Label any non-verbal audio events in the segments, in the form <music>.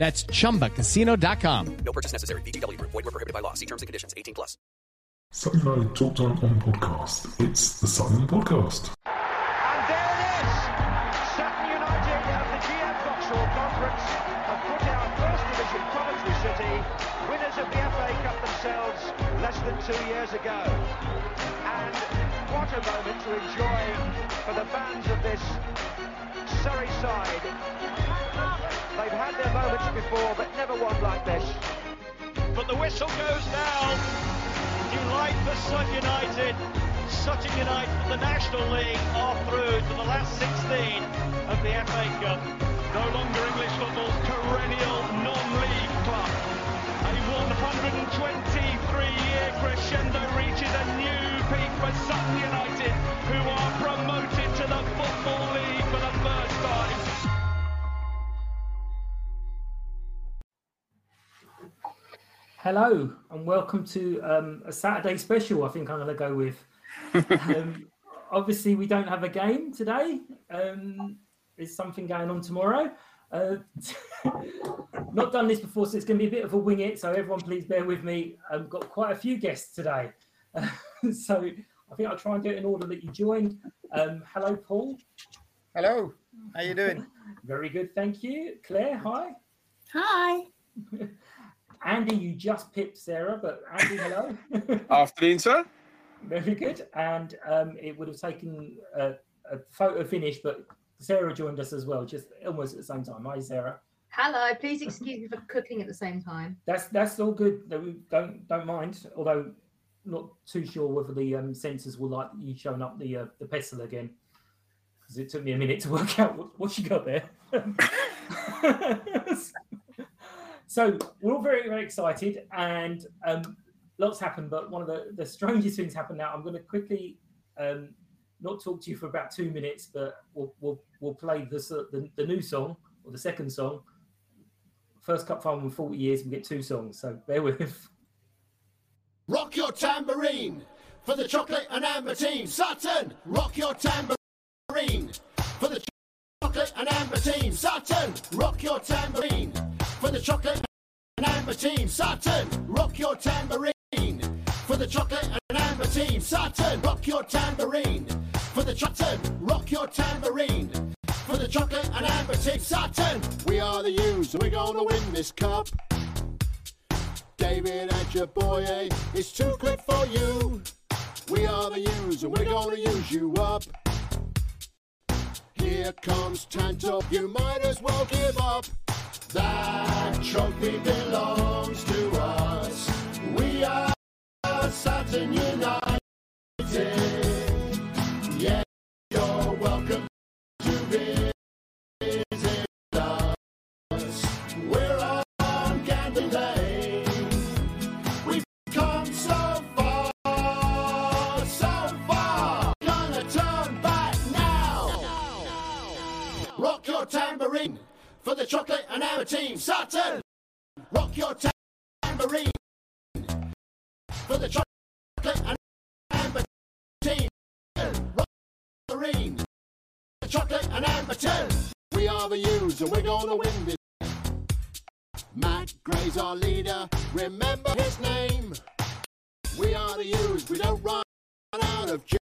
That's chumbacasino.com. No purchase necessary. VGW Group. Void were prohibited by law. See terms and conditions. 18 plus. Something United Talk Time on podcast. It's the Sutton Podcast. And there it is. Sutton United of the GM Vauxhall Conference have put out First Division Coventry City, winners of the FA Cup themselves less than two years ago. And what a moment to enjoy for the fans of this Surrey side. They've had their moments before, but never one like this. But the whistle goes now. New life for Sutton United. Sutton United from the National League are through to the last 16 of the FA Cup. No longer English football's perennial non-league club. A 123-year crescendo reaches a new peak for Sutton United, who are promoted to the Football Hello and welcome to um, a Saturday special. I think I'm going to go with. <laughs> um, obviously, we don't have a game today. Um, there's something going on tomorrow. Uh, <laughs> not done this before, so it's going to be a bit of a wing it. So everyone, please bear with me. I've got quite a few guests today, <laughs> so I think I'll try and do it in order that you joined. Um, hello, Paul. Hello. How are you doing? Very good, thank you. Claire, hi. Hi. Andy, you just pipped Sarah, but Andy, hello. <laughs> Afternoon, sir. Very good. And um, it would have taken a, a photo finish, but Sarah joined us as well, just almost at the same time. Hi, Sarah. Hello. Please excuse me for cooking at the same time. That's that's all good. We Don't don't mind. Although not too sure whether the um, censors will like you showing up the uh, the pestle again, because it took me a minute to work <laughs> out what, what you got there. <laughs> so we're all very very excited, and um, lots happened. But one of the the strangest things happened now. I'm going to quickly. Um, not talk to you for about two minutes, but we'll we'll, we'll play the, the the new song or the second song. First cup final in 40 years, we get two songs, so bear with. Rock your tambourine for the chocolate and amber team. Sutton, rock your tambourine for the chocolate and amber team. Sutton, rock your tambourine for the chocolate and amber team. Sutton, rock your tambourine for the chocolate and amber team. Sutton, rock your tambourine for the Sutton, rock your tambourine for the chocolate and amber team. Sutton, we are the U's and we're gonna win this cup. David and your boy, eh? It's too quick for you. We are the U's and we're gonna use you up. Here comes Tanto, you might as well give up. That trophy belongs to us. We are Sutton United. Yeah, you're welcome to visit us. We're on Gandhi Lane. We've come so far, so far. Gonna turn back now. Rock your tambourine for the chocolate and amber team. Sutton, rock your tambourine for the chocolate and amber team. Rock ring, the chocolate and amber team. We are the U's and we're gonna win this. Matt Gray's our leader, remember his name. We are the U's, we don't run out of juice.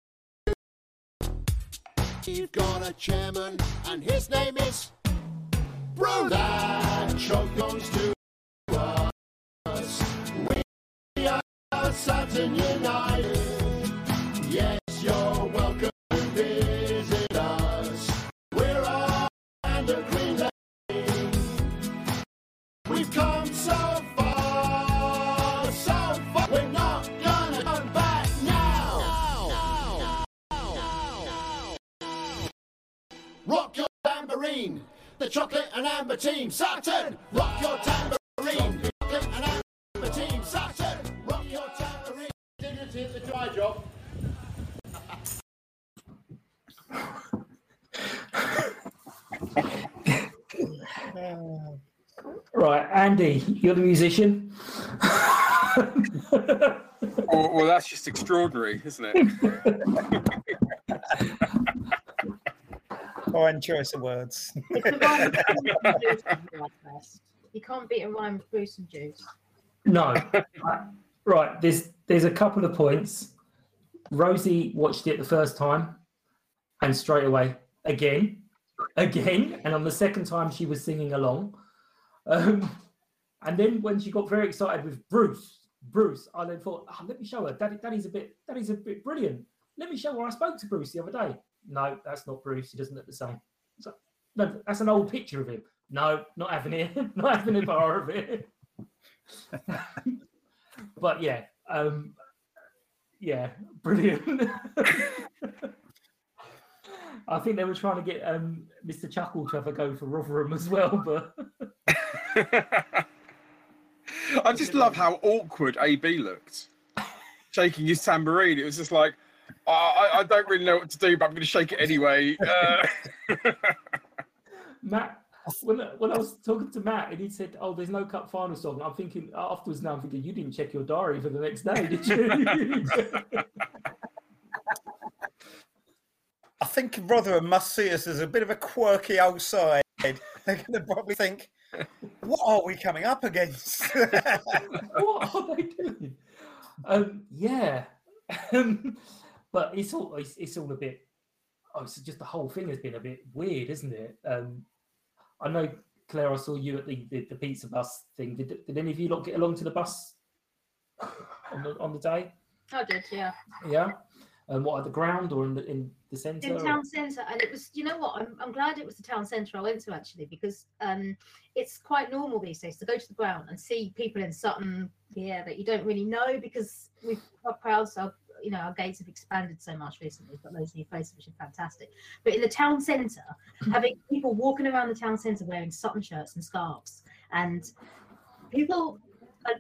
We've got a chairman, and his name is Bruce. That choke goes to us. We are Sutton United. Yes, you're welcome to visit us. We're on chocolate amber team, Sutton. Rock your tambourine, chocolate and amber team, Sutton. Rock your tambourine. Dignity at the dry job. Right, Andy, you're the musician. well, well, that's just extraordinary, isn't it? <laughs> Fine choice of words. You can't beat a rhyme with Bruce and Juice. No. <laughs> right, there's there's a couple of points. Rosie watched it the first time and straight away, again, again. And on the second time, she was singing along. Um, and then when she got very excited with Bruce, Bruce, I then thought, oh, let me show her. Daddy, Daddy's a bit, Daddy's a bit brilliant. Let me show her. I spoke to Bruce the other day. No, that's not Bruce. He doesn't look the same. So, no, that's an old picture of him. No, not having it. <laughs> not having a bar of it. <laughs> but yeah, um, yeah, brilliant. <laughs> I think they were trying to get um, Mr. Chuckle to have a go for Rotherham as well, but I just love how awkward AB looked, shaking his tambourine. It was just like, "Oh, I, I don't really know what to do, but I'm going to shake it anyway. Uh, <laughs> Matt, when, when I was talking to Matt and he said, "Oh, there's no cup final song," I'm thinking afterwards. Now I'm thinking, you didn't check your diary for the next day, did you? <laughs> I think Rotherham must see us as a bit of a quirky outside. <laughs> They're going to probably think, what are we coming up against? what are they doing? Um, yeah, Um, but it's all it's, it's all a bit. Oh, it's just the whole thing has been a bit weird, isn't it? Um, I know, Claire. I saw you at the, the, the pizza bus thing. Did, did any of you lot get along to the bus on the on the day? I did, yeah. Yeah. And what at the ground or in the in the centre? in town centre and it was you know what I'm, I'm glad it was the town centre i went to actually because um it's quite normal these days to go to the ground and see people in sutton yeah that you don't really know because we've our crowds are you know our gates have expanded so much recently we've got loads of new faces which is fantastic but in the town centre <laughs> having people walking around the town centre wearing sutton shirts and scarves and people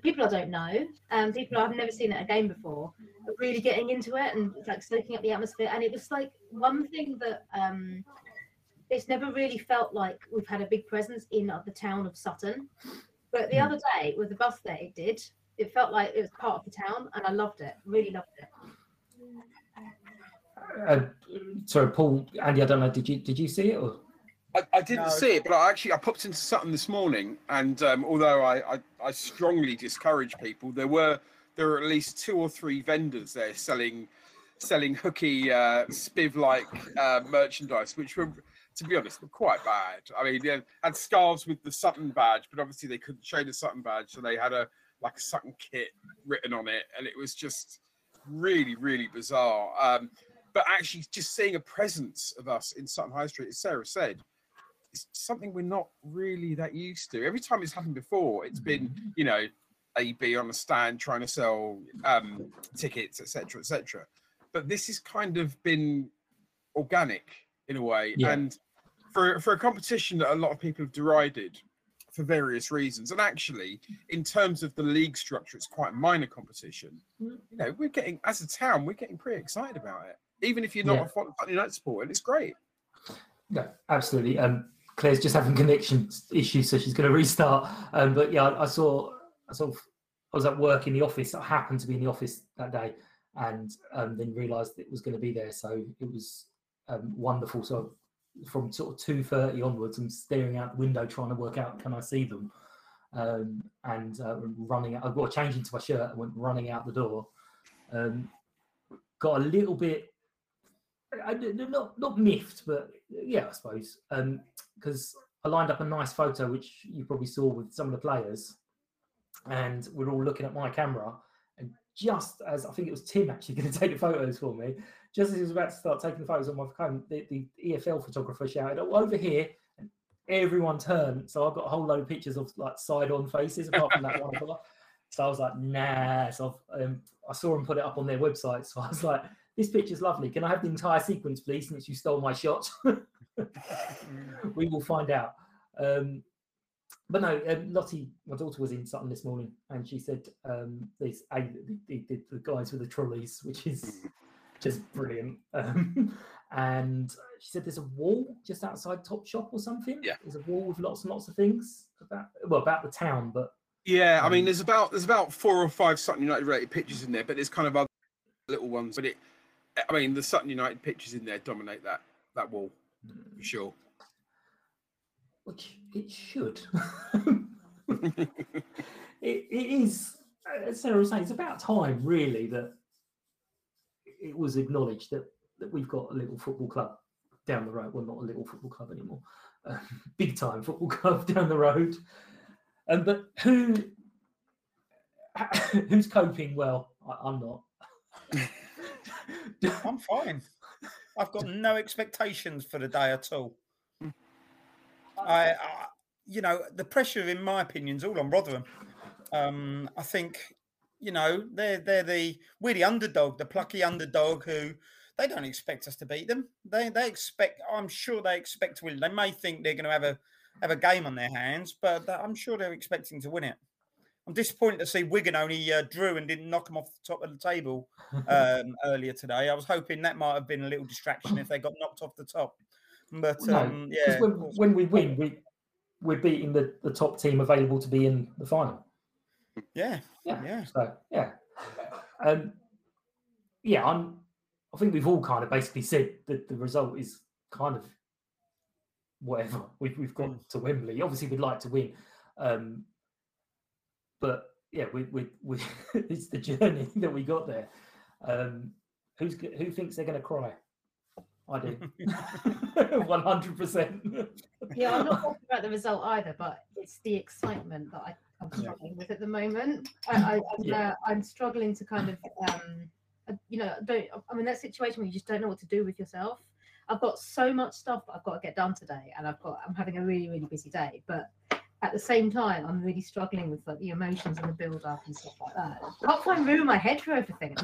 people I don't know, um, people I've never seen at a game before, are really getting into it and like soaking up the atmosphere. And it was like one thing that um, it's never really felt like we've had a big presence in uh, the town of Sutton. But the other day with the bus that it did, it felt like it was part of the town, and I loved it. Really loved it. Uh, sorry, Paul, Andy. I don't know. Did you did you see it? Or? I, I didn't see it, but I actually I popped into Sutton this morning, and um, although I, I, I strongly discourage people, there were there were at least two or three vendors there selling selling hooky uh, spiv like uh, merchandise, which were to be honest were quite bad. I mean, they had scarves with the Sutton badge, but obviously they couldn't show the Sutton badge, so they had a like a Sutton kit written on it, and it was just really really bizarre. Um, but actually, just seeing a presence of us in Sutton High Street, as Sarah said, it's something we're not really that used to. Every time it's happened before, it's been, you know, AB on a stand trying to sell um, tickets, etc., etc. But this has kind of been organic in a way, Yeah. and for for a competition that a lot of people have derided for various reasons, and actually, in terms of the league structure, it's quite a minor competition. You know, we're getting as a town, we're getting pretty excited about it, even if you're not Yeah. a Fo- Fo- United supporter. It's great. No, absolutely. Um, Claire's just having connection issues, so she's going to restart. Um, but yeah, I, I saw, I saw I was at work in the office. I happened to be in the office that day, and um, then realised it was going to be there. So it was um, wonderful. So from sort of two thirty onwards, I'm staring out the window trying to work out can I see them, um, and uh, running. Out, I got changed into my shirt and went running out the door. Um, got a little bit, I, not not miffed, but yeah, I suppose, because I lined up a nice photo which you probably saw with some of the players, and we're all looking at my camera. And just as I think it was Tim actually <laughs> going to take the photos for me, just as he was about to start taking the photos on my phone, the, the EFL photographer shouted, "Oh, over here!" And everyone turned. So I've got a whole load of pictures of like side-on faces, apart from that <laughs> one. So I was like, "Nah." So um, I saw him put it up on their website. So I was like, "This picture's lovely. Can I have the entire sequence, please? Since you stole my shot." <laughs> we will find out. Um, but no, um, Lottie, my daughter was in Sutton this morning, and she said um, there's a, the, the, the, guys with the trolleys, which is <laughs> just brilliant. <laughs> Um, and she said there's a wall just outside Top Shop or something. Yeah, there's a wall with lots and lots of things about well about the town, but yeah, I mean there's about there's about four or five Sutton United related pictures in there, but there's kind of other little ones. But it, I mean the Sutton United pictures in there dominate that that wall for sure which it should. <laughs> <laughs> it, it is, as Sarah was saying, it's about time, really, that it was acknowledged that, that we've got a little football club down the road. Well, not a little football club anymore, <laughs> uh, big time football club <laughs> down the road. Um, but who <laughs> who's coping well? I, I'm not. I'm fine. I've got no expectations for the day at all. I, I, you know, the pressure, in my opinion, is all on Rotherham. Um, I think, you know, they're they're the we're the underdog, the plucky underdog who they don't expect us to beat them. They they expect. I'm sure they expect to win. They may think they're going to have a have a game on their hands, but I'm sure they're expecting to win it. I'm disappointed to see Wigan only uh, drew and didn't knock them off the top of the table <laughs> um, earlier today. I was hoping that might have been a little distraction if they got knocked off the top. But no, um, yeah, when, when, we win, we we're beating the, the top team available to be in the final. Yeah, yeah, yeah. So yeah, um, yeah. I'm. I think we've all kind of basically said that the result is kind of whatever. <laughs> We've we've gone to Wembley. Obviously, we'd like to win, um, but yeah, we we, we <laughs> it's the journey <laughs> that we got there. Um, who's who thinks they're going to cry? I do. One hundred percent. Yeah, I'm not talking about the result either, but it's the excitement that I, am struggling with at the moment. I, I, am yeah. uh, I'm struggling to kind of, um, uh, you know, don't. I'm in that situation where you just don't know what to do with yourself. I've got so much stuff I've got to get done today, and I've got. I'm having a really, really busy day, but at the same time, I'm really struggling with like the emotions and the build up and stuff like that. I can't find room in my head for everything.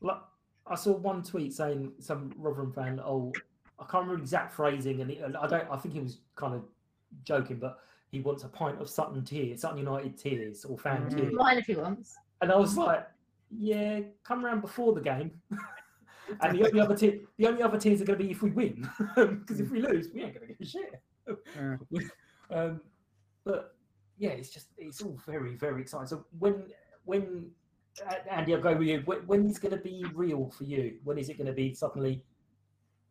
Well, I saw one tweet saying some Rotherham fan, oh, I can't remember exact phrasing, and I don't. I think he was kind of joking, but he wants a pint of Sutton tears, Sutton United tears, or fan mm-hmm. tears. Mine if he wants. And I was like, yeah, come around before the game. <laughs> and the only other te- the only other tears are going to be if we win, <laughs> because if we lose, we ain't going to get shit. Yeah. <laughs> um, but yeah, it's just it's all very very exciting. So when when Andy, I'll go with you. When is going to be real for you? When is it going to be suddenly?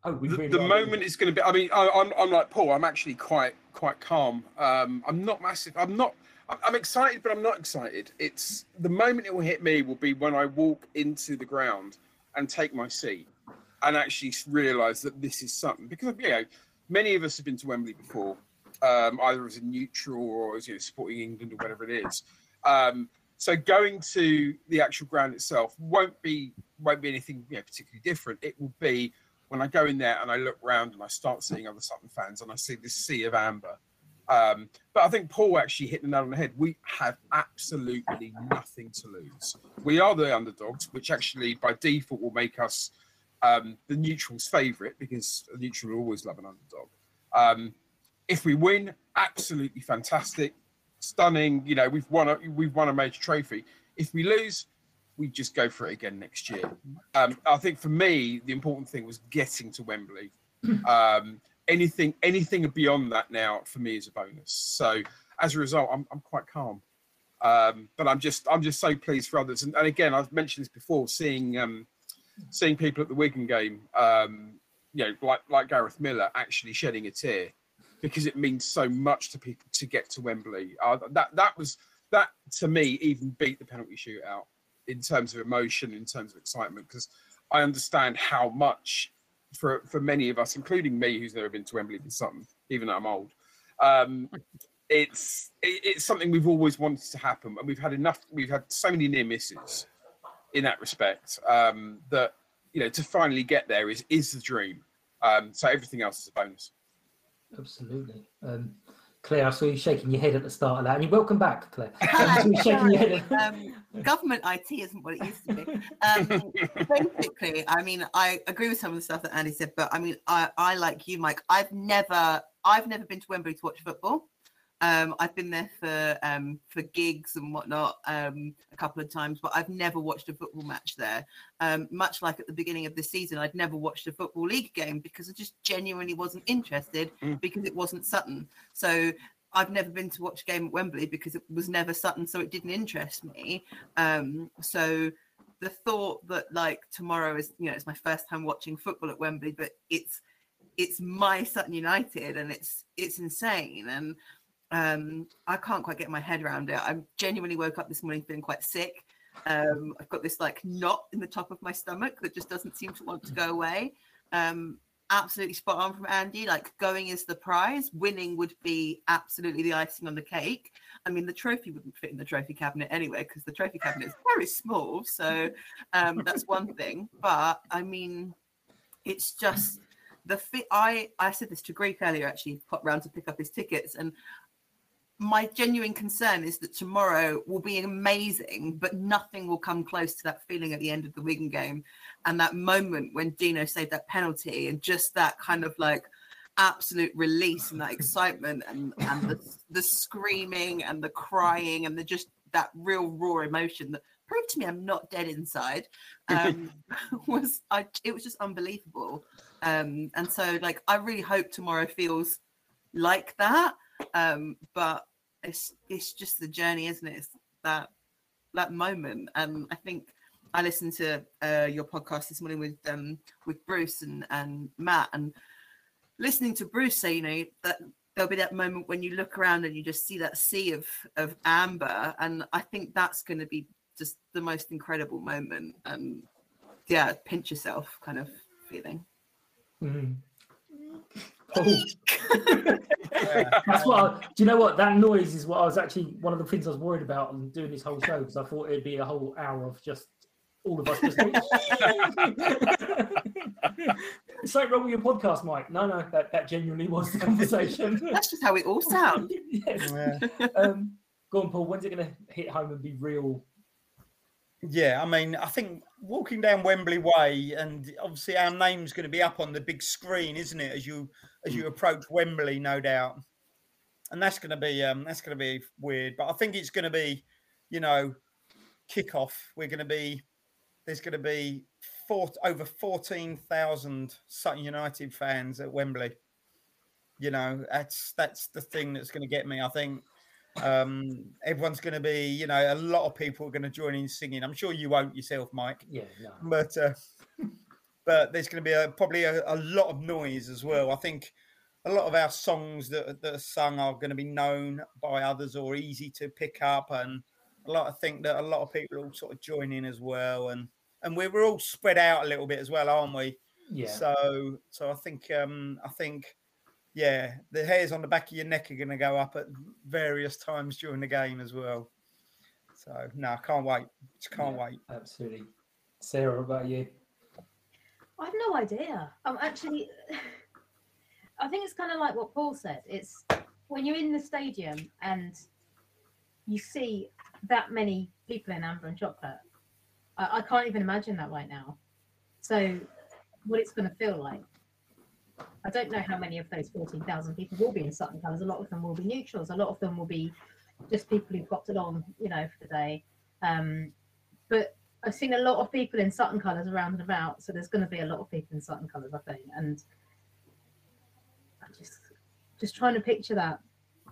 Oh, we really the, the moment is going to be. I mean, I, am I'm, I'm like Paul. I'm actually quite quite calm. Um, I'm not massive. I'm not. I'm excited, but I'm not excited. It's the moment it will hit me will be when I walk into the ground and take my seat and actually realise that this is something. Because you know, many of us have been to Wembley before, um, either as a neutral or as you know, supporting England or whatever it is. Um, so going to the actual ground itself won't be won't be anything you know, particularly different. It will be when I go in there and I look around and I start seeing other Sutton fans and I see this sea of amber. Um, but I think Paul actually hit the nail on the head. We have absolutely nothing to lose. We are the underdogs, which actually by default will make us um, the neutral's favourite because a neutral will always love an underdog. Um, if we win, absolutely fantastic stunning. You know, we've won a we've won a major trophy. If we lose, we just go for it again next year. Um, I think for me, the important thing was getting to Wembley. <clears throat> Um, anything anything beyond that now for me is a bonus. So as a result, I'm I'm quite calm. Um, but I'm just I'm just so pleased for others. And, and again, I've mentioned this before, seeing um, seeing people at the Wigan game, um, you know, like like Gareth Miller actually shedding a tear because it means so much to people to get to Wembley. Uh, that that was that to me even beat the penalty shootout in terms of emotion, in terms of excitement, because I understand how much for for many of us, including me, who's never been to Wembley for something, even though I'm old. Um, it's it, it's something we've always wanted to happen, and we've had enough. We've had so many near misses in that respect um, that you know to finally get there is is the dream. Um, so everything else is a bonus. Absolutely. Um, Claire, I saw you shaking your head at the start of that, and you're welcome back, Claire. <laughs> I saw you shaking your head. um, government IT isn't what it used to be. Um, basically, I mean, I agree with some of the stuff that Andy said, but I mean, I, I like you, Mike. I've never, I've never been to Wembley to watch football. Um, I've been there for um, for gigs and whatnot um, a couple of times, but I've never watched a football match there. Um, much like at the beginning of the season, I'd never watched a football league game because I just genuinely wasn't interested Mm. because it wasn't Sutton. So I've never been to watch a game at Wembley because it was never Sutton, so it didn't interest me. Um, so the thought that like tomorrow is you know it's my first time watching football at Wembley, but it's it's my Sutton United and it's it's insane and um I can't quite get my head around it. I genuinely woke up this morning feeling quite sick. Um I've got this like knot in the top of my stomach that just doesn't seem to want to go away. Um absolutely spot on from Andy. Like going is the prize, winning would be absolutely the icing on the cake. I mean, the trophy wouldn't fit in the trophy cabinet anyway because the trophy cabinet is very small. So um, that's one thing. But I mean, it's just the fit. I I said this to Greek earlier. Actually, popped round to pick up his tickets, and my genuine concern is that tomorrow will be amazing, but nothing will come close to that feeling at the end of the Wigan game and that moment when Dino saved that penalty and just that kind of like absolute release and that excitement and, and the, the screaming and the crying and the just that real raw emotion that proved to me I'm not dead inside um, <laughs> <laughs> was I it was just unbelievable. Um, and so like I really hope tomorrow feels like that um but it's it's just the journey isn't it? It's that that moment. And i think i listened to uh your podcast this morning with um with bruce and and matt and listening to bruce say you know that there'll be that moment when you look around and you just see that sea of of amber. And i think that's going to be just the most incredible moment. And yeah pinch yourself kind of feeling. Mm. Oh. <laughs> That's what. I, do you know what that noise is? What I was actually one of the things I was worried about on doing this whole show because I thought it'd be a whole hour of just all of us. Just <laughs> it's something wrong with your podcast, Mike. No, no, that, that genuinely was the conversation. <laughs> That's just how we all sound. yes. Um, go on, Paul. When's it going to hit home and be real? Yeah, I mean, I think walking down Wembley Way, and obviously our name's going to be up on the big screen, isn't it? As you as you approach Wembley, no doubt, and that's going to be um, that's going to be weird. But I think it's going to be, you know, kickoff. We're going to be there's going to be four, over fourteen thousand Sutton United fans at Wembley. You know, that's that's the thing that's going to get me. I think um everyone's going to be you know a lot of people are going to join in singing. I'm sure you won't yourself mike. Yeah no. but uh, <laughs> but there's going to be a, probably a, a, lot of noise as well. I think a lot of our songs that, that are sung are going to be known by others or easy to pick up and a lot i think that a lot of people will sort of join in as well and and we're, we're all spread out a little bit as well aren't we? Yeah. So so i think um i think yeah, the hairs on the back of your neck are going to go up at various times during the game as well. So no, I can't wait. Just can't Yeah, wait. Absolutely. Sarah, what about you? I have no idea. I'm actually. <sighs> I think it's kind of like what Paul said. It's when you're in the stadium and you see that many people in amber and chocolate. I, I can't even imagine that right now. So, what it's going to feel like. I don't know how many of those 14,000 people will be in Sutton colours. A lot of them will be neutrals. A lot of them will be just people who've got on, you know, for the day. Um, but I've seen a lot of people in Sutton colours around and about, so there's going to be a lot of people in Sutton colours, I think. And I just, just trying to picture that.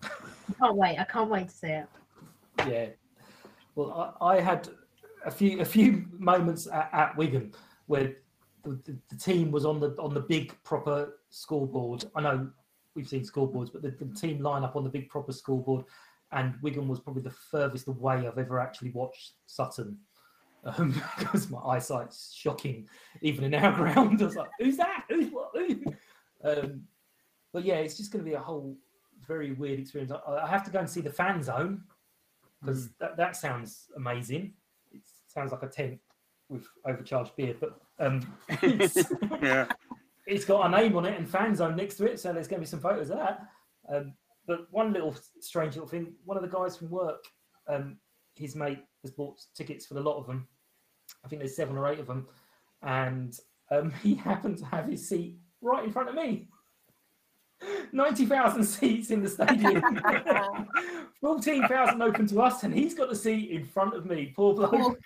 I can't wait. I can't wait to see it. Yeah, Well, I, I had a few a few moments at, at Wigan where the, the, the team was on the on the big proper scoreboard. I know we've seen scoreboards, but the, the team line up on the big proper scoreboard, and Wigan was probably the furthest away I've ever actually watched Sutton. Um, <laughs> because my eyesight's shocking, even in our <laughs> ground. I was like, "Who's that? Who's what?" Who? Um, but yeah, it's just going to be a whole very weird experience. I, I have to go and see the fan zone because that, that sounds amazing. It sounds like a tent with overcharged beer, but um, it's, <laughs> Yeah. it's got a name on it and fan zone next to it, so there's going to be some photos of that. Um, but one little strange little thing: one of the guys from work, um, his mate has bought tickets for the lot of them. I think there's seven or eight of them, and um, <laughs> he happened to have his seat right in front of me. 90,000 seats in the stadium. <laughs> 14,000 open to us, and he's got the seat in front of me. Poor bloke.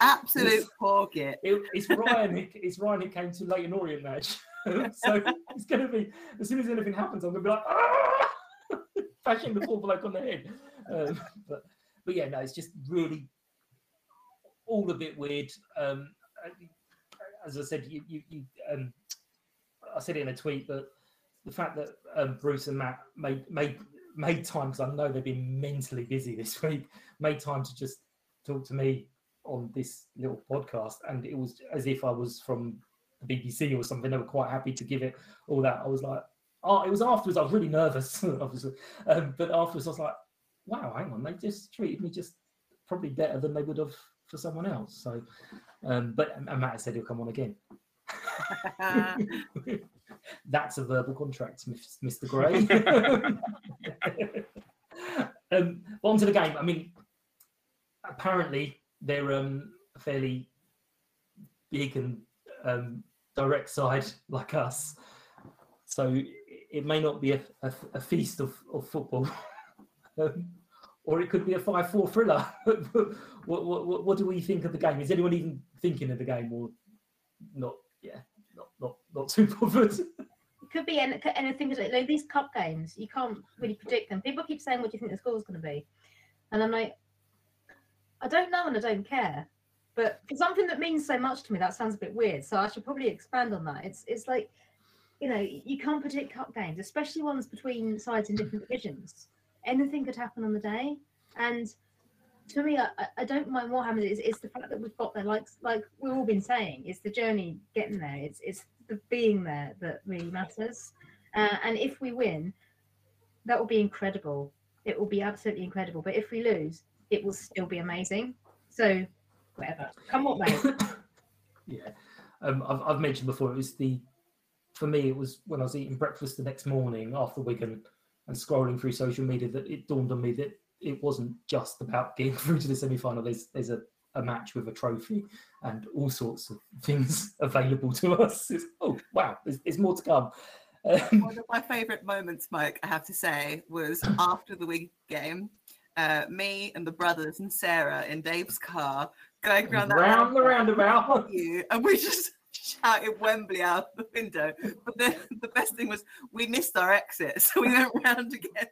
Absolute It's-. It, it's Ryan. It's Ryan who came to Leyton Orient match. <laughs> so it's going to be as soon as anything happens, I'm going to be like, "Ah!" <laughs> bashing the poor bloke on the head. Um, but but yeah, no, it's just really all a bit weird. Um, as I said, you you, you um, I said it in a tweet, but the fact that um, Bruce and Matt made made made time because I know they've been mentally busy this <laughs> week, made time to just talk to me on this little podcast, and it was as if I was from the BBC or something. They were quite happy to give it all that. I was like, oh, it was afterwards. I was really nervous, <laughs> obviously, um, but afterwards I was like, wow, hang on, they just treated me just probably better than they would have for someone else. So, um, but and Matt said he'll come on again. <laughs> That's a verbal contract, Mr. Gray. <laughs> <laughs> um, but on to the game. I mean, apparently they're um, a fairly big and um, direct side <laughs> like us, so it may not be a, a, a feast of, of football, um, or it could be a five-four thriller. what, what, what, what do we think of the game? Is anyone even thinking of the game, or not? Yeah, not not not too bothered. It could be any- anything. Like these cup games, you can't really predict them. People keep saying, "What do you think the score's going to be?" And I'm like, I don't know, and I don't care. But for something that means so much to me, that sounds a bit weird. So I should probably expand on that. It's it's like, you know, you can't predict cup games, especially ones between sides in different divisions. Anything could happen on the day, and to me, I, I- don't mind what happens. It's, it's the fact that we've got there, like like we've all been saying, it's the journey getting there. It's it's the being there that really matters. Uh, and if we win, that will be incredible. It will be absolutely incredible. But if we lose, it will still be amazing. So whatever, come on, mate. <laughs> Yeah, um, I've, I've mentioned before. It was the for me. It was when I was eating breakfast the next morning after Wigan and scrolling through social media that it dawned on me that it wasn't just about getting <laughs> through to the semi final. There's there's a, a match with a trophy and all sorts of things <laughs> available to us. It's, oh wow, there's, there's more to come. Um, One of my favourite moments, Mike, I have to say, was <laughs> after the Wig game. Uh, me and the brothers and Sarah in Dave's car going around Round the roundabout. you, and we just shouted Wembley out the window. But then <laughs> the best thing was we missed our exit, <laughs> so we went round again.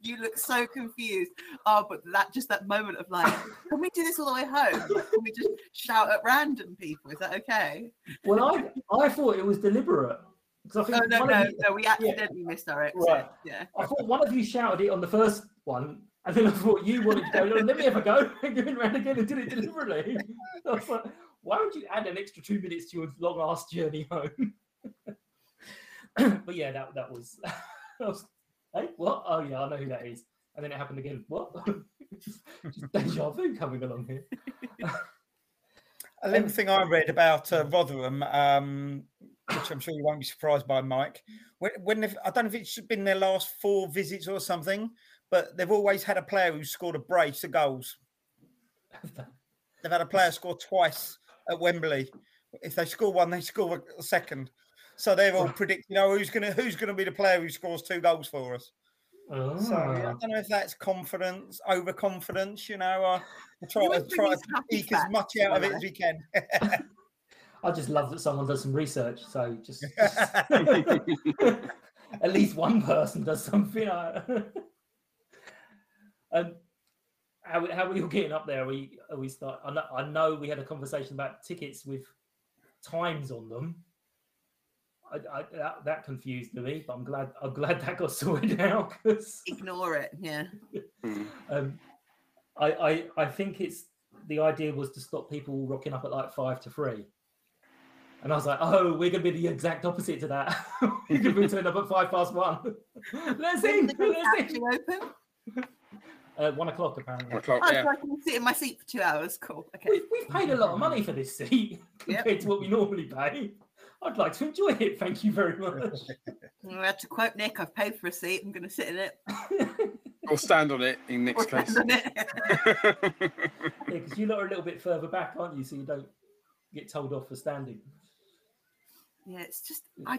You look so confused. Oh, but that just that moment of like, can we do this all the way home? Like, can we just shout at random people? Is that okay? well, I I thought it was deliberate because I think Oh no, no, you- no. We accidentally missed our exit. Right. Yeah. I thought one of you shouted it on the first one, and then I thought you wanted to go, let me have a go, <laughs> and you went round again and did it deliberately. I was like, why would you add an extra two minutes to your long ass journey home? <clears throat> but yeah, that that was, <laughs> I was hey, what? Oh yeah, I know who that is. And then it happened again. What? <laughs> just, just deja vu coming along here. A little thing I read about uh, Rotherham, um, which I'm sure you won't be surprised by, Mike. When, when they've- I don't know if it's been their last four visits or something, but they've always had a player who scored a brace of goals. <laughs> They've had a player score twice at Wembley. If they score one, they score a second. So they're all predicting, oh, who's gonna who's gonna be the player who scores two goals for us. So I Ah. don't know if that's confidence, overconfidence. You know, uh, we'll try You to try to these eke as much out of it as we can. <laughs> I just love that someone does some research. So just, just- <laughs> <laughs> at least one person does something. I- um, how how are we all getting up there? Are we are we start? I know, I know we had a conversation about tickets with times on them. I, I, that, that confused me, but I'm glad I'm glad that got <laughs> sorted out because Ignore it. Yeah. um, I, I I think it's the idea was to stop people rocking up at like five to three. And I was like, oh, we're gonna be the exact opposite to that. <laughs> we're gonna be turning up at five past one. <laughs> let's in, let's in. open? Uh, one o'clock apparently. One o'clock, Oh, so I can sit in my seat for two hours. Cool. Okay. We've, we've paid a lot of money for this seat <laughs> compared to what we normally pay. I'd like to enjoy it. Thank you very much. <laughs> I had to quote Nick. I've paid for a seat. I'm going to sit in it. <laughs> Or stand on it in Nick's Or case. stand on it. Yeah, because you lot are a little bit further back, aren't you? So you don't get told off for standing. Yeah, it's just I.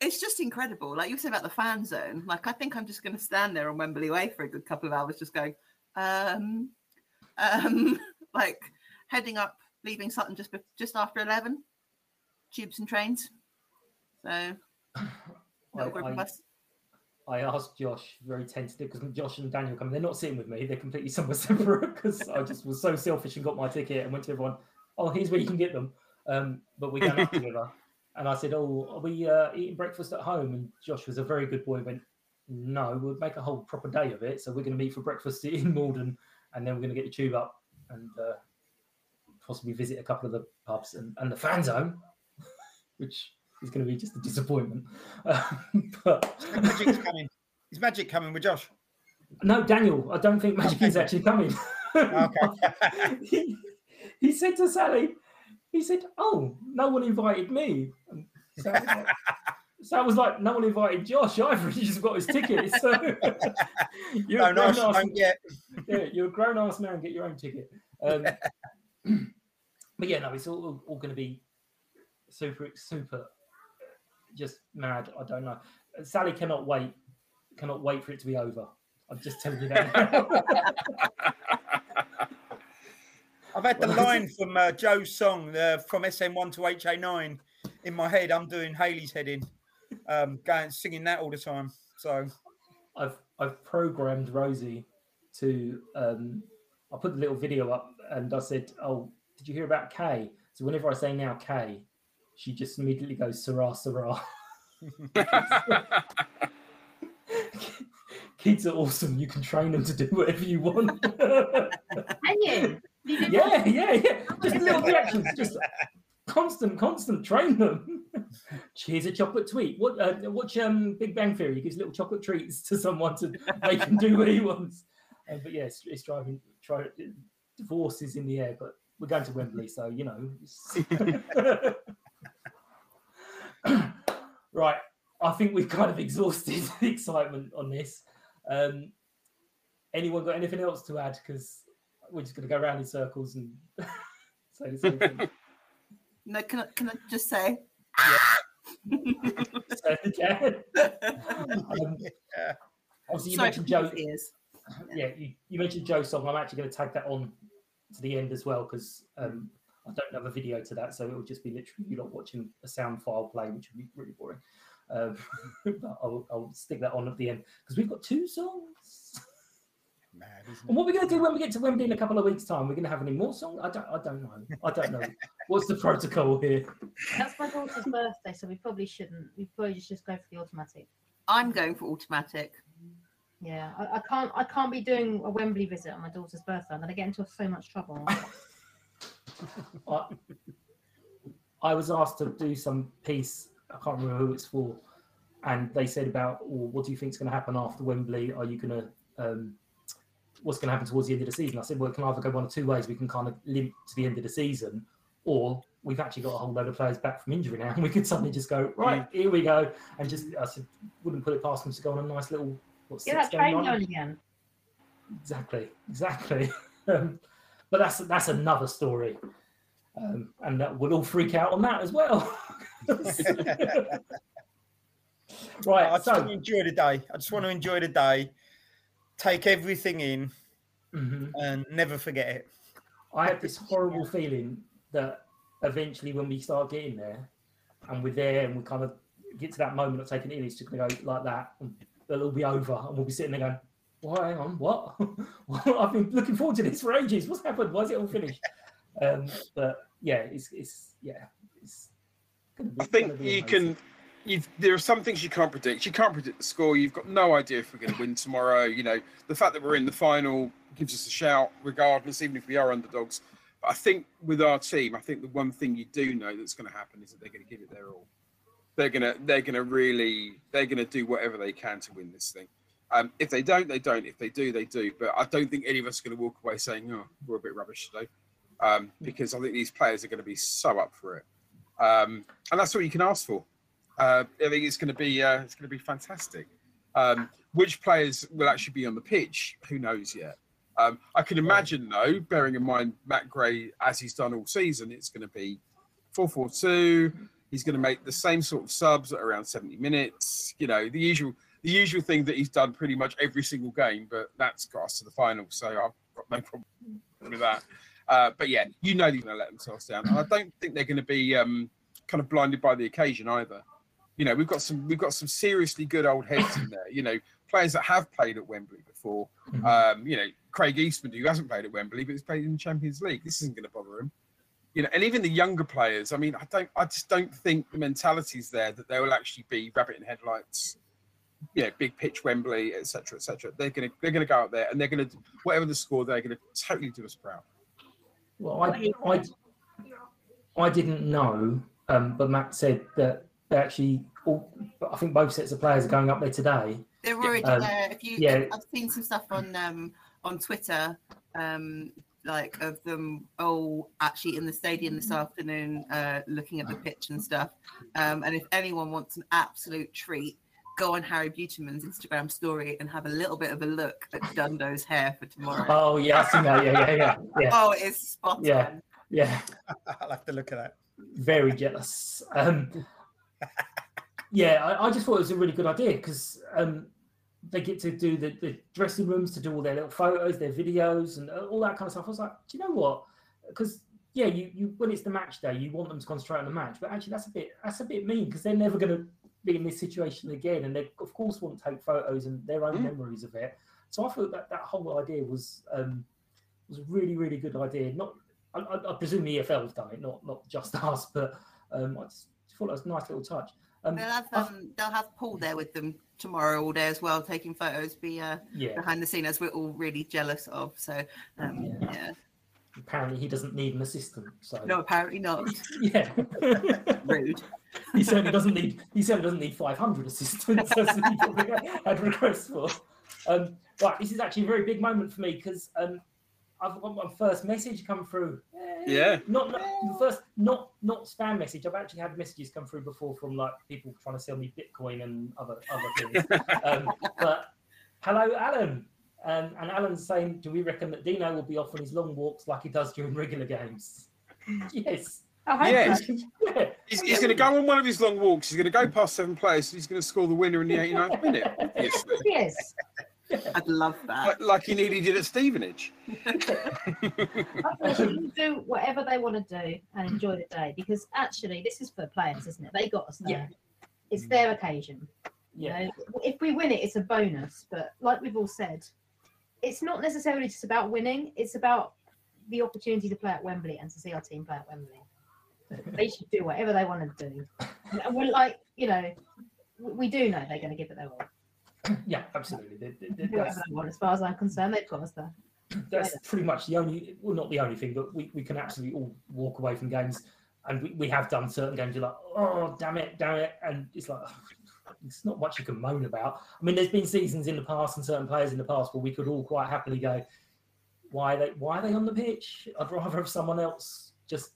It's just incredible. Like you said about the fan zone. Like I think I'm just going to stand there on Wembley Way for a good couple of hours, just going, um, um, <laughs> like heading up, leaving Sutton just bef- just after eleven, tubes and trains. So <sighs> little group I- of us. I asked Josh very tentative because Josh and Daniel come. They're not sitting with me. They're completely <laughs> somewhere separate because I just was so selfish and got my ticket and went to everyone. Oh, here's where you can get them. Um, but we're going up <laughs> together. And I said, "Oh, are we uh, eating breakfast at home?" And Josh was a very good boy. Went, "No, we'll make a whole proper day of it. So we're going to meet for breakfast <laughs> in Malden, and then we're going to get the tube up and uh, possibly visit a couple of the pubs and, and the fan zone, <laughs> which is going to be just a disappointment." <laughs> But Magic's coming. Is Magic coming with Josh? No, Daniel, I don't think Magic is actually coming. he, he said to Sally, he said, Oh, no one invited me. So, I was like, <laughs> so I was like, No one invited Josh either. <laughs> He just got his ticket. <laughs> So you're, No, a grown-ass- don't get. yeah, you're a grown ass man, get your own ticket. Um, but yeah, no, it's all, all going to be super, super just mad. I don't know. Sally cannot wait, cannot wait for it to be over. I'm just telling you that. I've had the line from uh, Joe's song uh, from SM1 to HA9 in my head. I'm doing Haley's heading, um, going singing that all the time. So I've I've programmed Rosie to um I put the little video up and I said, Oh, did you hear about K? So whenever I say now K, she just immediately goes Sarah Sarah. <laughs> Kids are awesome. You can train them to do whatever you want. Can you? Yeah, yeah, yeah. <laughs> Just little reactions. Just constant, constant. Train them. <laughs> Here's a chocolate tweet. What? Uh, watch um, Big Bang Theory. He gives little chocolate treats to someone to make him do what he wants. Uh, but yes, it's driving. Try divorce is in the air, but we're going to Wembley, so you know. <laughs> <coughs> right. I think we've kind of exhausted the excitement on this. Um, anyone got anything else to add? Because we're just going to go around in circles and <laughs> say the same thing. <laughs> No, can I, can I just say? <laughs> Again. Um, obviously, you Sorry mentioned Joe. ears. <clears throat> Yeah, you, you mentioned Joe's song. I'm actually going to tag that on to the end as well because um, I don't have a video to that, so it will just be literally you lot watching a sound file play, which would be really boring. Um, but I'll, I'll stick that on at the end because we've got two songs. And what are we're going to do when we get to Wembley in a couple of weeks' time? We're going to have any more songs? I don't. I don't know. I don't know. What's the protocol here? That's my daughter's birthday, so we probably shouldn't. We probably just just go for the automatic. I'm going for automatic. Yeah, I, I can't. I can't be doing a Wembley visit on my daughter's birthday. I'm gonna get into so much trouble. <laughs> I, I was asked to do some piece. I can't remember who it's for, and they said about, well, what do you think is going to happen after Wembley? Are you going to, um, what's going to happen towards the end of the season? I said, well, it can either go one of two ways. We can kind of limp to the end of the season, or we've actually got a whole load of players back from injury now, and we could suddenly just go right here we go, and just I said, wouldn't put it past them to go on a nice little what, Get that six game train going again. Exactly, exactly. <laughs> um, but that's that's another story, um, and that we'll all freak out on that as well. <laughs> <laughs> right, I just so want to enjoy the day. I just want to enjoy the day, take everything in, Mhm. and never forget it. I had this horrible feeling that eventually, when we start getting there, and we're there, and we kind of get to that moment of taking it in, it's just going to go like that, and it'll be over, and we'll be sitting there going, well, hang on, what? <laughs> I've been looking forward to this for ages. What's happened? Why is it all finished? Um, but yeah, it's it's yeah, it's. Gonna be, I think gonna be you amazing. can. You've, there are some things you can't predict. You can't predict the score. You've got no idea if we're going to win tomorrow. You know, the fact that we're in the final gives us a shout, regardless, even if we are underdogs. But I think with our team, I think the one thing you do know that's going to happen is that they're going to give it their all. They're gonna, they're gonna really, they're gonna do whatever they can to win this thing. Um, if they don't, they don't. If they do, they do. But I don't think any of us are going to walk away saying, "Oh, we're a bit rubbish today," um, because I think these players are going to be so up for it, um, and that's what you can ask for. Uh, I think it's going to be uh, it's going to be fantastic. Um, which players will actually be on the pitch? Who knows yet? Um, I can imagine, though, bearing in mind Matt Gray as he's done all season, it's going to be 4-4-2. He's going to make the same sort of subs at around 70 minutes. You know, the usual the usual thing that he's done pretty much every single game, but that's got us to the final, so I've got no problem with that. Uh, but yeah, you know they're going to let themselves down. And I don't think they're going to be um, kind of blinded by the occasion either. You know, we've got some we've got some seriously good old heads in there. You know, players that have played at Wembley before. Um, you know, Craig Eastmond, who hasn't played at Wembley but has played in the Champions League. This isn't going to bother him. You know, and even the younger players. I mean, I don't, I just don't think the mentality's there that they will actually be rabbit in headlights. You know, big pitch Wembley, etc., etc. They're gonna, they're gonna go out there and they're gonna, whatever the score, they're gonna totally do us proud. Well, I, I, I didn't know, um, but Matt said that they actually, all, I think both sets of players are going up there today. They're already Um, there. If you, yeah. I've seen some stuff on um, on Twitter, um, like of them all actually in the stadium this afternoon, uh, looking at the pitch and stuff. Um, and if anyone wants an absolute treat, go on Harry Beautyman's Instagram story and have a little bit of a look at Dundo's hair for tomorrow. Oh yeah, I've seen that. Yeah, yeah, yeah, yeah. Oh, it's spot yeah, on. yeah. <laughs> I'll have to look at that. Very jealous. Um, yeah, I, I just thought it was a really good idea because um, they get to do the, the dressing rooms to do all their little photos, their videos, and uh, all that kind of stuff. I was like, do you know what? Because yeah, you, you when it's the match day, you want them to concentrate on the match, but actually that's a bit that's a bit mean because they're never going to be in this situation again, and they of course want to take photos and their own Mm. memories of it. So I thought that that whole idea was um, was a really really good idea. Not I, I, I presume the EFL have done it, not not just <laughs> us, but um, I just thought it was a nice little touch. Um, They'll have um, they'll have Paul there with them tomorrow all day as well, taking photos, be uh, Yeah. behind the scene as we're all really jealous of. So um, Yeah. yeah. apparently he doesn't need an assistant. So no, apparently not. <laughs> yeah, <laughs> rude. <laughs> he certainly doesn't need. He certainly doesn't need 500 assistants as he had requests for. Um, right, this is actually a very big moment for me because um, I've got my first message come through. Yeah. Not, not the first, not not spam message. I've actually had messages come through before from like people trying to sell me Bitcoin and other other things. <laughs> um, but hello, Alan. Um, and Alan's saying, do we reckon that Dino will be off on his long walks like he does during regular games? <laughs> yes. Yes. Yeah. He's, he's going to go on one of his long walks. He's going to go past seven players. He's going to score the winner in the 89th minute. Obviously. <laughs> Yes. <laughs> I'd love that. Like, like he nearly did at Stevenage. They should do whatever they want to do and enjoy the day because actually this is for players, isn't it? They got us there. Yeah. It's their occasion. You Yeah. know, if we win it, it's a bonus. But like we've all said, it's not necessarily just about winning. It's about the opportunity to play at Wembley and to see our team play at Wembley. They should do whatever they want to do. And we're like, you know, we we do know they're going to give it their all. <coughs> Yeah, absolutely. They- they- they- That's, want, as far as I'm concerned. They've got us there. that's pretty much the only, well, not the only thing, but we, we can absolutely all walk away from games. And we, we have done certain games, you're like, oh, damn it, damn it. And it's like, it's not much you can moan about. I mean, there's been seasons in the past and certain players in the past where we could all quite happily go, why are they, why are they on the pitch? I'd rather have someone else just,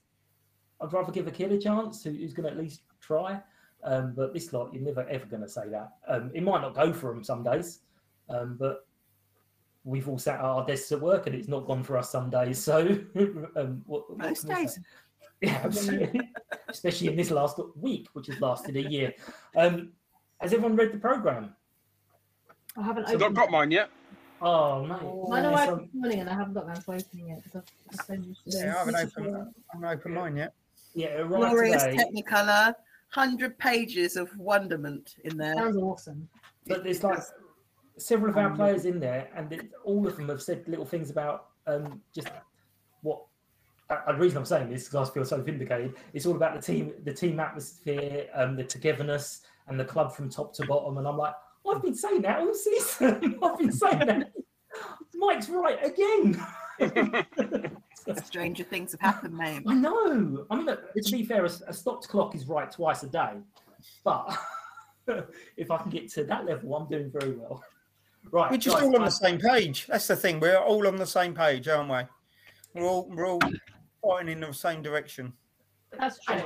I'd rather give a kid a chance who, who's going to at least try. Um, but this lot, you're never ever going to say that. Um, it might not go for them some days, um, but we've all sat at our desks at work and it's not gone for us some days. So <laughs> um, what, what Most days. <laughs> Yeah, absolutely. Especially in this last week, which has lasted a year. Um, has everyone read the program? I haven't So I've opened got mine yet. Oh no! I know Yes, I um, opened this morning and I haven't got around to opening it because I've just so used to Yeah, I haven't opened, I haven't opened mine yet. yeah, it arrived Glorious today. Technicolor, hundred pages of wonderment in there. Sounds awesome. But there's like several of our Um, players in there, and it, all of them have said little things about um, just what. Uh, the reason I'm saying this because I feel so vindicated. It's all about the team, the team atmosphere, um, the togetherness, and the club from top to bottom. And I'm like, I've been saying that all season. <laughs> I've been saying that. Mike's right again. <laughs> Stranger things have happened, mate. I know. I mean, look, to be fair, a, a stopped clock is right twice a day, but <laughs> if I can get to that level, I'm doing very well. Right, We're just guys, all on I- the uh, same page. That's the thing. We're all on the same page, aren't we? We're all we're all fighting in the same direction. That's true.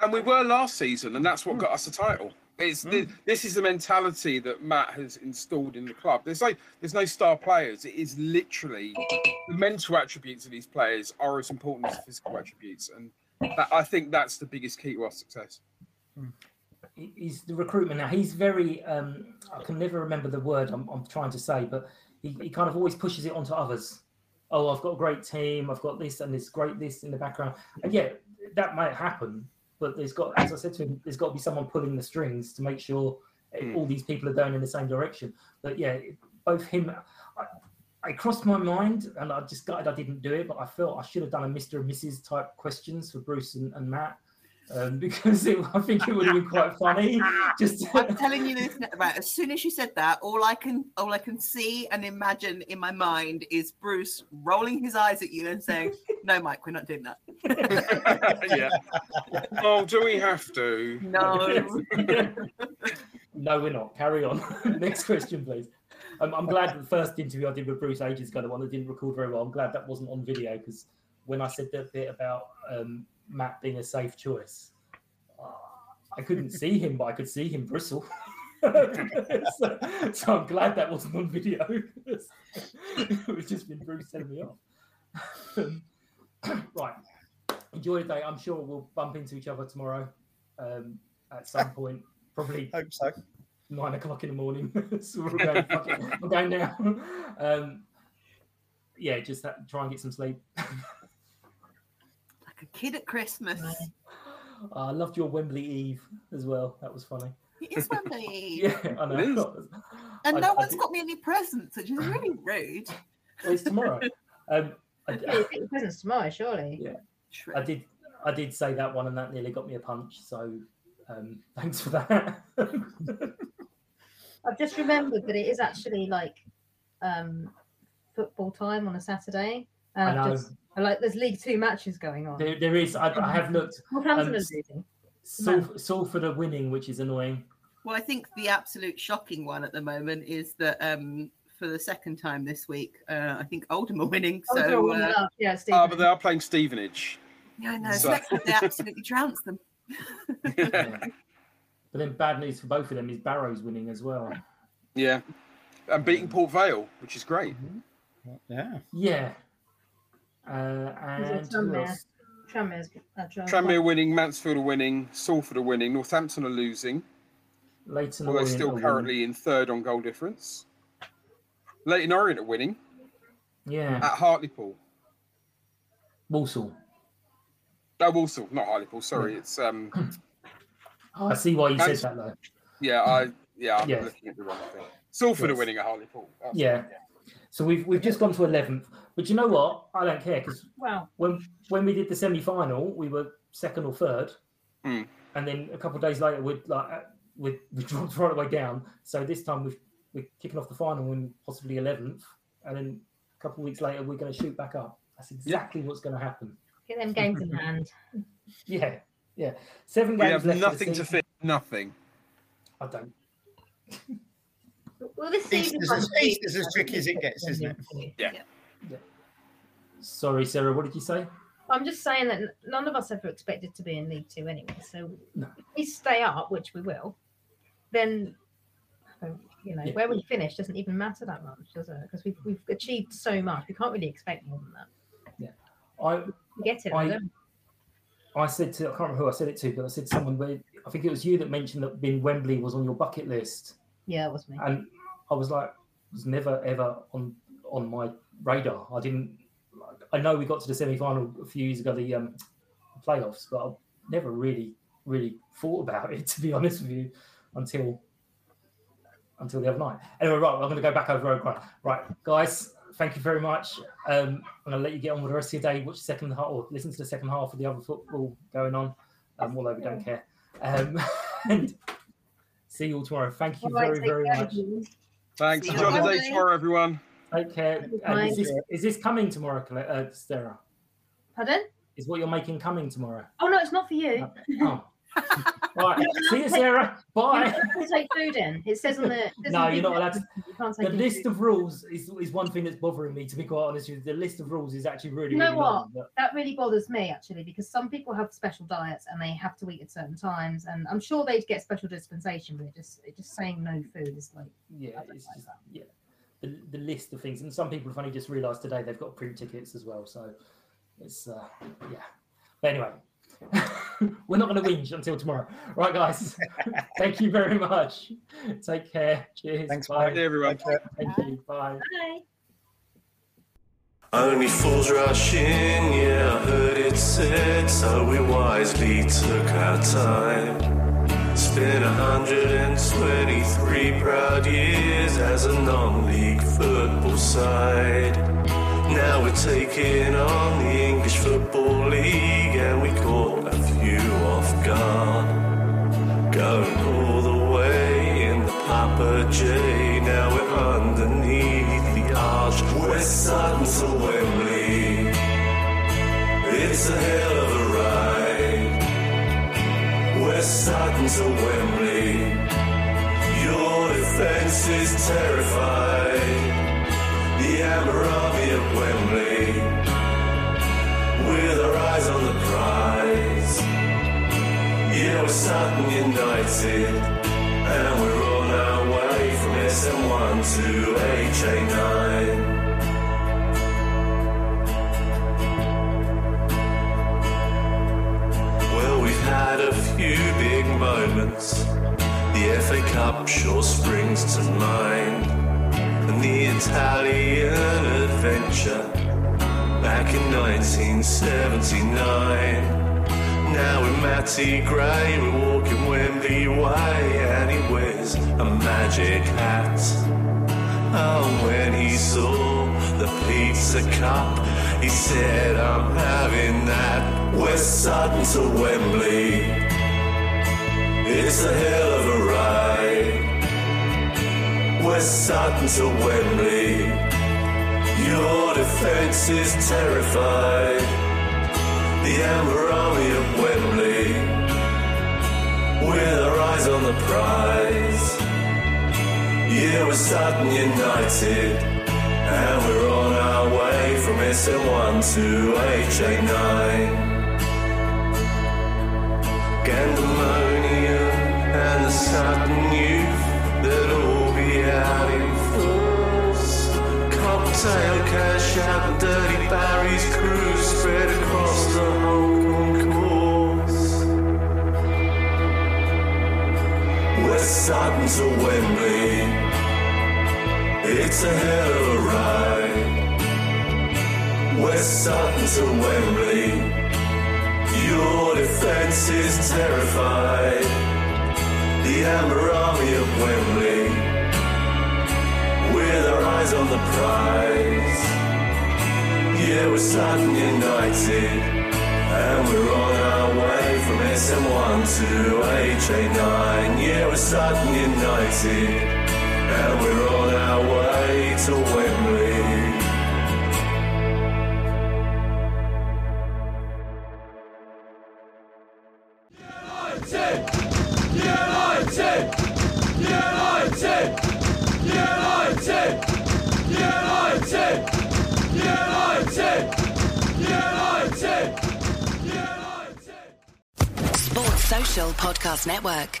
And we were last season, and that's what got us the title. It's the, this is the mentality that Matt has installed in the club. There's like there's no star players. It is literally the mental attributes of these players are as important as physical attributes, and that, I think that's the biggest key to our success. he- he's the recruitment now. He's very. Um, I can never remember the word I'm, I'm trying to say, but he, he kind of always pushes it onto others. Oh, I've got a great team. I've got this and this great this in the background. And yeah, that might happen, but there's got, as I said to him, there's got to be someone pulling the strings to make sure all these people are going in the same direction. But yeah, both him. I, I crossed my mind, and I just gutted I didn't do it. But I felt I should have done a Mr. and Mrs. type questions for Bruce and, and Matt um, <laughs> because it, I think it would have been quite funny. <laughs> Just I'm telling you this right. As soon as you said that, all I can all I can see and imagine in my mind is Bruce rolling his eyes at you and saying, "No, Mike, we're not doing that." <laughs> yeah. Oh, do we have to? No. <laughs> no, we're not. Carry on. <laughs> Next question, please. Um, I'm glad the first interview I did with Bruce ages ago, the one that didn't record very well, I'm glad that wasn't on video because when I said that bit about um, Matt being a safe choice, uh, I couldn't see him, but I could see him bristle. so, so I'm glad that wasn't on video. because it would just been Bruce telling me off. Right. Enjoy the day. I'm sure we'll bump into each other tomorrow um, at some point. Probably <laughs> hope so. Nine o'clock in the morning. <laughs> so we're going, fuck it, <laughs> I'm going now. Um, yeah, just ha- try and get some sleep. Like a kid at Christmas. I loved your Wembley Eve as well. That was funny. It is Wembley. Yeah, I know. It is. And I- no I one's did- got me any presents, which is really rude. Well, it's tomorrow. Um, I, You get the presents tomorrow, surely. yeah, I did. I did say that one, and that nearly got me a punch. So um, <laughs> thanks for that. <laughs> I've just remembered that it is actually like um, football time on a Saturday. And I know. just like there's League Two matches going on. there, there is. I, I have looked. <laughs> Northampton um, are losing. Salf- Salford are winning, which is annoying. Well, I think the absolute shocking one at the moment is that um, for the second time this week, uh, I think Oldham are winning. So uh, up. Yeah, Steve. Ah, but they are playing Stevenage. yeah, I know. So- So let's hope they absolutely trounce them. yeah. <laughs> But then bad news for both of them is Barrow's winning as well. Yeah. And beating Port Vale, which is great. Yeah. Yeah. Uh, and it Tranmere? uh, Tranmere winning, Mansfield are winning, Salford are winning, Northampton are losing, Leyton although Orient still are winning. currently in third on goal difference. Leyton Orient are winning Yeah. at Hartlepool. Walsall. No, Walsall, not Hartlepool. Sorry, it's um. <clears throat> Oh, I see why you said that though. Yeah, I yeah, I'm Yes. looking at the wrong thing. Salford are winning at Hartlepool. That's- Yeah. So we've we've just gone to eleventh, but you know what? I don't care because Wow. when when we did the semi final, we were second or third, Hmm. and then a couple of days later, we'd like uh, we we dropped right away down. So this time we've we're kicking off the final in possibly eleventh, and then a couple of weeks later, we're going to shoot back up. That's exactly what's going to happen. Get them games in hand. <laughs> Yeah, yeah. Seven We games have left. of the nothing to season. fit. Nothing. I don't. Well, this East season is as- East is as tricky as it gets, isn't it? Yeah. Sorry, Sarah. What did you say? I'm just saying that none of us ever expected to be in League Two anyway. So No. if we stay up, which we will, then you know Yeah. where we finish doesn't even matter that much, does it? Because we've we've achieved so much. We can't really expect more than that. Yeah. I We get it. I- I said to I can't remember who I said it to, but I said to someone where I think it was you that mentioned that being Wembley was on your bucket list, Yeah, it was me. and I was like, it was never ever on on my radar. I didn't. I know we got to the semi final a few years ago, the um, playoffs, but I never really really thought about it <laughs> to be honest with you until until the other night. Anyway, right, I'm going to go back over Road Right, guys, thank you very much. Um, I'm going to let you get on with the rest of your day. Watch the second half or listen to the second half of the other football going on. Um, although we don't care. Um, <laughs> and see you all tomorrow. Thank you All right, very, take very care, much. everyone. Thanks. See you Enjoy the day tomorrow, everyone. Take care. And is, this, is this coming tomorrow, Cla- uh, Sarah? Pardon? Is what you're making coming tomorrow? Oh no, it's not for you. Oh. <laughs> All right. See you, Sarah. Bye. You take food in. It says on the. No, the you're not allowed to. You can't The take any list food. of rules is, is one thing that's bothering me, to be quite honest with you. The list of rules is actually really, You know really what? long. But That really bothers me actually because some people have special diets and they have to eat at certain times, and I'm sure they'd get special dispensation, but it just it just saying no food is like yeah, it's just, yeah. The, the list of things. And some people have only just realised today they've got print tickets as well. So it's, uh, yeah. But anyway, we're not going to whinge until tomorrow. Right, guys. <laughs> Thank you very much. Take care. Cheers. Thanks, Bye. Bye, everyone. Thank you. Bye. Bye. Only fools rush in, yeah, I heard it said, so we wisely took our time. It's been 123 proud years as a non-league football side. Now we're taking on the English Football League and we caught a few guard. Going all the way in the Papa J, now we're underneath the arch. West Sutton to Wembley. It's a hell of a ride. West Sutton to Wembley. Your defense is terrified. The Army at Wembley. With our eyes on the prize. Yeah, we're Sutton United. And we're on our way from SM1 to HA9. Well, we've had a few big moments. The FA Cup sure springs to mind. And the Italian adventure back in 1979. Now with Matty Gray, we're walking Wembley Way, and he wears a magic hat. Oh, when he saw the pizza cup, he said, I'm having that. We're Sutton to Wembley. It's a hell of a ride. West Sutton to Wembley. Your defense is terrified. The Amber Army of Wembley. With our eyes on the prize. Yeah, we're Sutton United. And we're on our way from SM1 to HA9. Gandemonium and the Sutton youth, all be out in. Cocktail cash out and dirty Barry's crew spread across the whole concourse. West Sutton to Wembley, it's a hell of a ride. West Sutton to Wembley. Your defense is terrified. The Amber Army of Wembley. With our eyes on the prize. Yeah, we're Sutton United. And we're on our way from SM1 to HA9. Yeah, we're Sutton United. And we're on our way to Wembley. Podcast Network.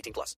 18 plus.